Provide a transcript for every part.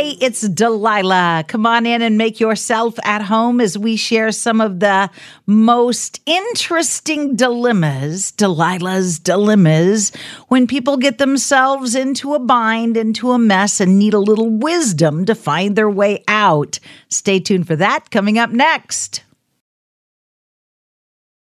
Hey, it's Delilah. Come on in and make yourself at home as we share some of the most interesting dilemmas, Delilah's dilemmas, when people get themselves into a bind, into a mess, and need a little wisdom to find their way out. Stay tuned for that coming up next.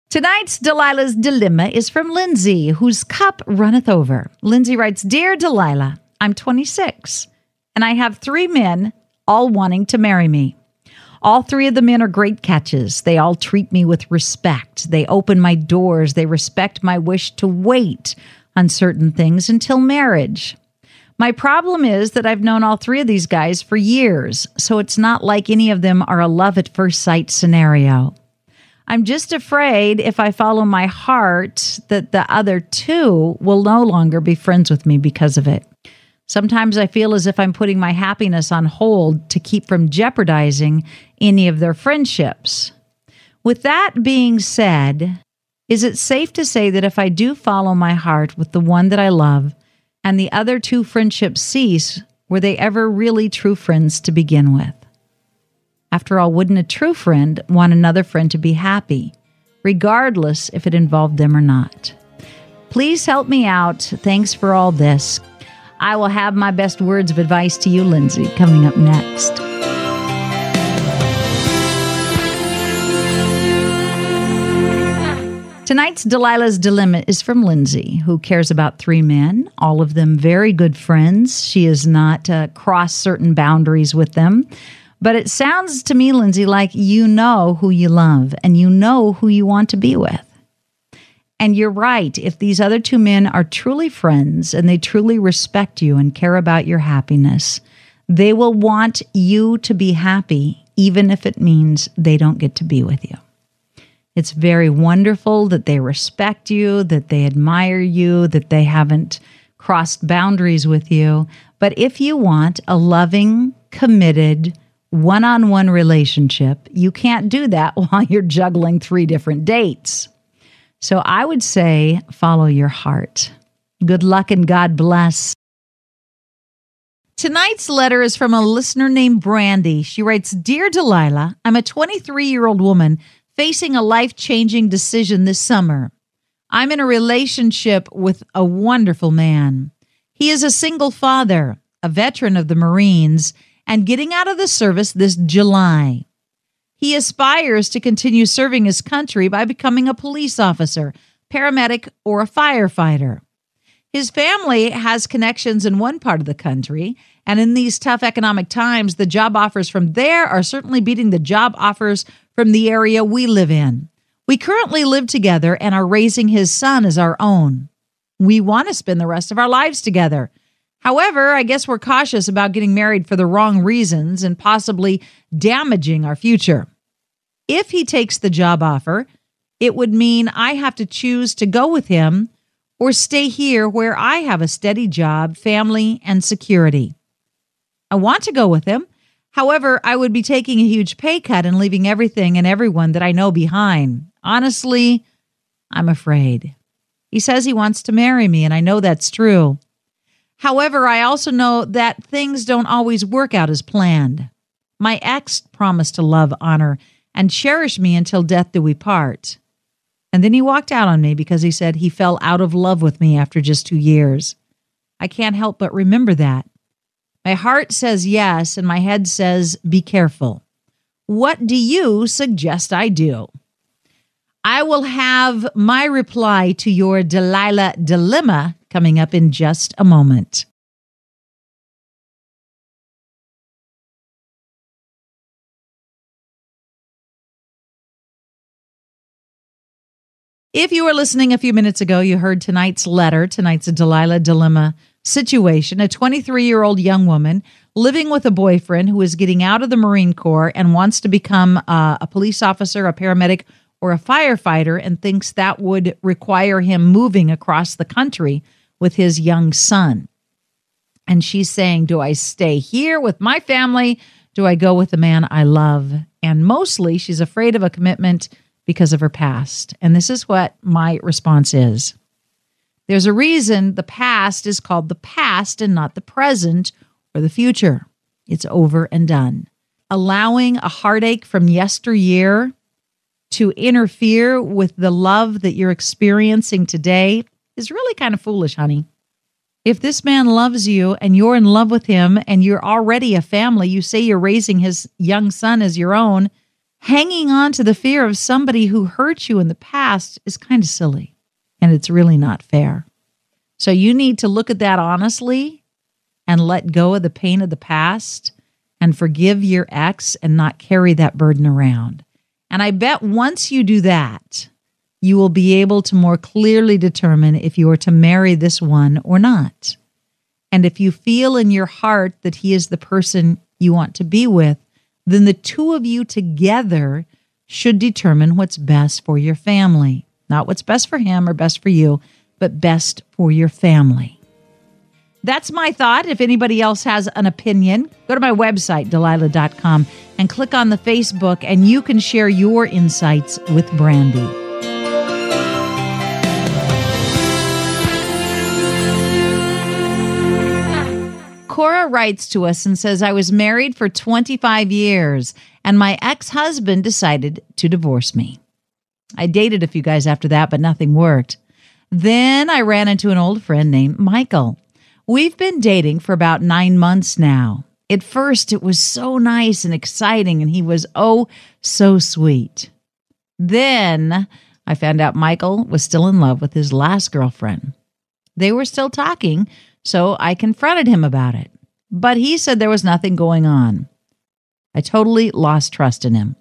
Tonight's Delilah's dilemma is from Lindsay, whose cup runneth over. Lindsay writes Dear Delilah, I'm 26 and I have three men all wanting to marry me. All three of the men are great catches. They all treat me with respect. They open my doors. They respect my wish to wait on certain things until marriage. My problem is that I've known all three of these guys for years, so it's not like any of them are a love at first sight scenario. I'm just afraid if I follow my heart that the other two will no longer be friends with me because of it. Sometimes I feel as if I'm putting my happiness on hold to keep from jeopardizing any of their friendships. With that being said, is it safe to say that if I do follow my heart with the one that I love and the other two friendships cease, were they ever really true friends to begin with? After all, wouldn't a true friend want another friend to be happy, regardless if it involved them or not? Please help me out. Thanks for all this. I will have my best words of advice to you, Lindsay, coming up next. Tonight's Delilah's Dilemma is from Lindsay, who cares about three men, all of them very good friends. She has not uh, crossed certain boundaries with them. But it sounds to me, Lindsay, like you know who you love and you know who you want to be with. And you're right. If these other two men are truly friends and they truly respect you and care about your happiness, they will want you to be happy, even if it means they don't get to be with you. It's very wonderful that they respect you, that they admire you, that they haven't crossed boundaries with you. But if you want a loving, committed, one on one relationship, you can't do that while you're juggling three different dates. So I would say follow your heart. Good luck and God bless. Tonight's letter is from a listener named Brandy. She writes Dear Delilah, I'm a 23 year old woman facing a life changing decision this summer. I'm in a relationship with a wonderful man. He is a single father, a veteran of the Marines, and getting out of the service this July. He aspires to continue serving his country by becoming a police officer, paramedic, or a firefighter. His family has connections in one part of the country, and in these tough economic times, the job offers from there are certainly beating the job offers from the area we live in. We currently live together and are raising his son as our own. We want to spend the rest of our lives together. However, I guess we're cautious about getting married for the wrong reasons and possibly damaging our future. If he takes the job offer, it would mean I have to choose to go with him or stay here where I have a steady job, family, and security. I want to go with him. However, I would be taking a huge pay cut and leaving everything and everyone that I know behind. Honestly, I'm afraid. He says he wants to marry me, and I know that's true. However, I also know that things don't always work out as planned. My ex promised to love, honor, and cherish me until death do we part. And then he walked out on me because he said he fell out of love with me after just two years. I can't help but remember that. My heart says yes, and my head says be careful. What do you suggest I do? I will have my reply to your Delilah dilemma coming up in just a moment. If you were listening a few minutes ago, you heard tonight's letter, tonight's a Delilah dilemma situation. A 23 year old young woman living with a boyfriend who is getting out of the Marine Corps and wants to become uh, a police officer, a paramedic, or a firefighter, and thinks that would require him moving across the country with his young son. And she's saying, Do I stay here with my family? Do I go with the man I love? And mostly she's afraid of a commitment because of her past. And this is what my response is there's a reason the past is called the past and not the present or the future. It's over and done. Allowing a heartache from yesteryear to interfere with the love that you're experiencing today is really kind of foolish, honey. If this man loves you and you're in love with him and you're already a family, you say you're raising his young son as your own, hanging on to the fear of somebody who hurt you in the past is kind of silly and it's really not fair. So you need to look at that honestly and let go of the pain of the past and forgive your ex and not carry that burden around. And I bet once you do that, you will be able to more clearly determine if you are to marry this one or not. And if you feel in your heart that he is the person you want to be with, then the two of you together should determine what's best for your family. Not what's best for him or best for you, but best for your family. That's my thought. If anybody else has an opinion, go to my website, Delilah.com, and click on the Facebook, and you can share your insights with Brandy. Writes to us and says, I was married for 25 years, and my ex husband decided to divorce me. I dated a few guys after that, but nothing worked. Then I ran into an old friend named Michael. We've been dating for about nine months now. At first, it was so nice and exciting, and he was oh so sweet. Then I found out Michael was still in love with his last girlfriend. They were still talking, so I confronted him about it. But he said there was nothing going on. I totally lost trust in him.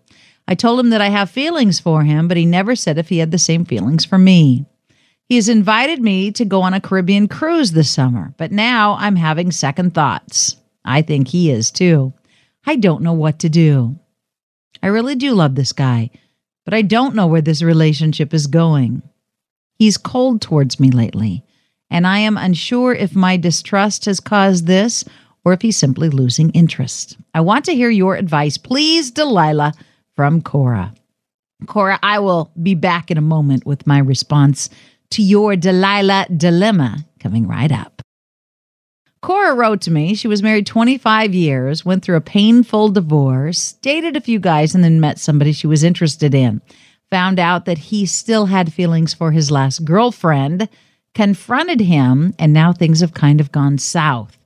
I told him that I have feelings for him, but he never said if he had the same feelings for me. He has invited me to go on a Caribbean cruise this summer, but now I'm having second thoughts. I think he is too. I don't know what to do. I really do love this guy, but I don't know where this relationship is going. He's cold towards me lately, and I am unsure if my distrust has caused this or if he's simply losing interest. I want to hear your advice. Please, Delilah from Cora. Cora, I will be back in a moment with my response to your Delilah dilemma coming right up. Cora wrote to me. She was married 25 years, went through a painful divorce, dated a few guys, and then met somebody she was interested in. Found out that he still had feelings for his last girlfriend, confronted him, and now things have kind of gone south.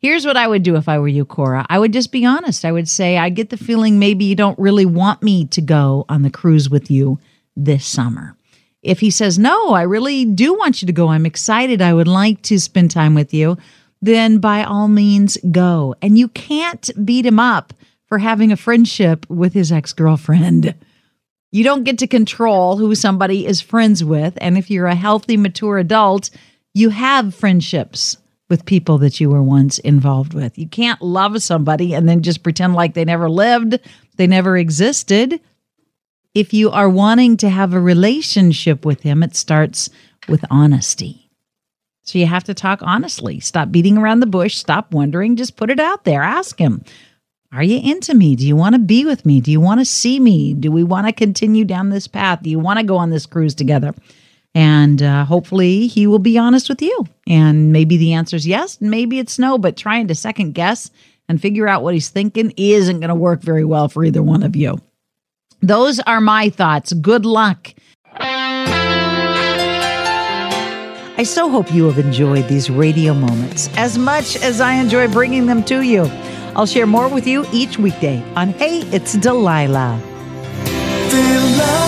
Here's what I would do if I were you, Cora. I would just be honest. I would say, I get the feeling maybe you don't really want me to go on the cruise with you this summer. If he says, No, I really do want you to go, I'm excited, I would like to spend time with you, then by all means go. And you can't beat him up for having a friendship with his ex girlfriend. You don't get to control who somebody is friends with. And if you're a healthy, mature adult, you have friendships with people that you were once involved with. You can't love somebody and then just pretend like they never lived, they never existed. If you are wanting to have a relationship with him, it starts with honesty. So you have to talk honestly. Stop beating around the bush. Stop wondering. Just put it out there. Ask him Are you into me? Do you want to be with me? Do you want to see me? Do we want to continue down this path? Do you want to go on this cruise together? And uh, hopefully he will be honest with you. And maybe the answer is yes, maybe it's no, but trying to second guess and figure out what he's thinking isn't going to work very well for either one of you. Those are my thoughts. Good luck. I so hope you have enjoyed these radio moments as much as I enjoy bringing them to you. I'll share more with you each weekday on Hey, It's Delilah. Delilah.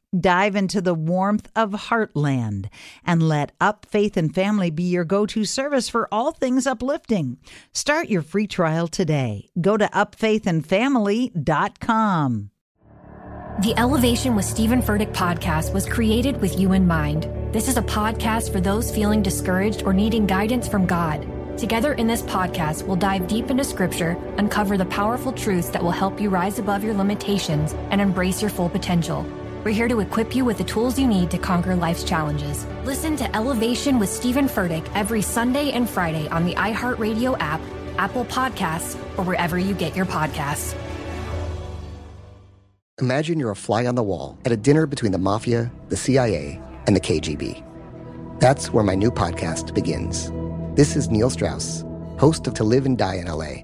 Dive into the warmth of Heartland and let Up Faith and Family be your go to service for all things uplifting. Start your free trial today. Go to upfaithandfamily.com. The Elevation with Stephen Furtick podcast was created with you in mind. This is a podcast for those feeling discouraged or needing guidance from God. Together in this podcast, we'll dive deep into scripture, uncover the powerful truths that will help you rise above your limitations and embrace your full potential. We're here to equip you with the tools you need to conquer life's challenges. Listen to Elevation with Stephen Furtick every Sunday and Friday on the iHeartRadio app, Apple Podcasts, or wherever you get your podcasts. Imagine you're a fly on the wall at a dinner between the mafia, the CIA, and the KGB. That's where my new podcast begins. This is Neil Strauss, host of To Live and Die in LA,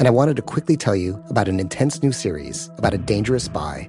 and I wanted to quickly tell you about an intense new series about a dangerous spy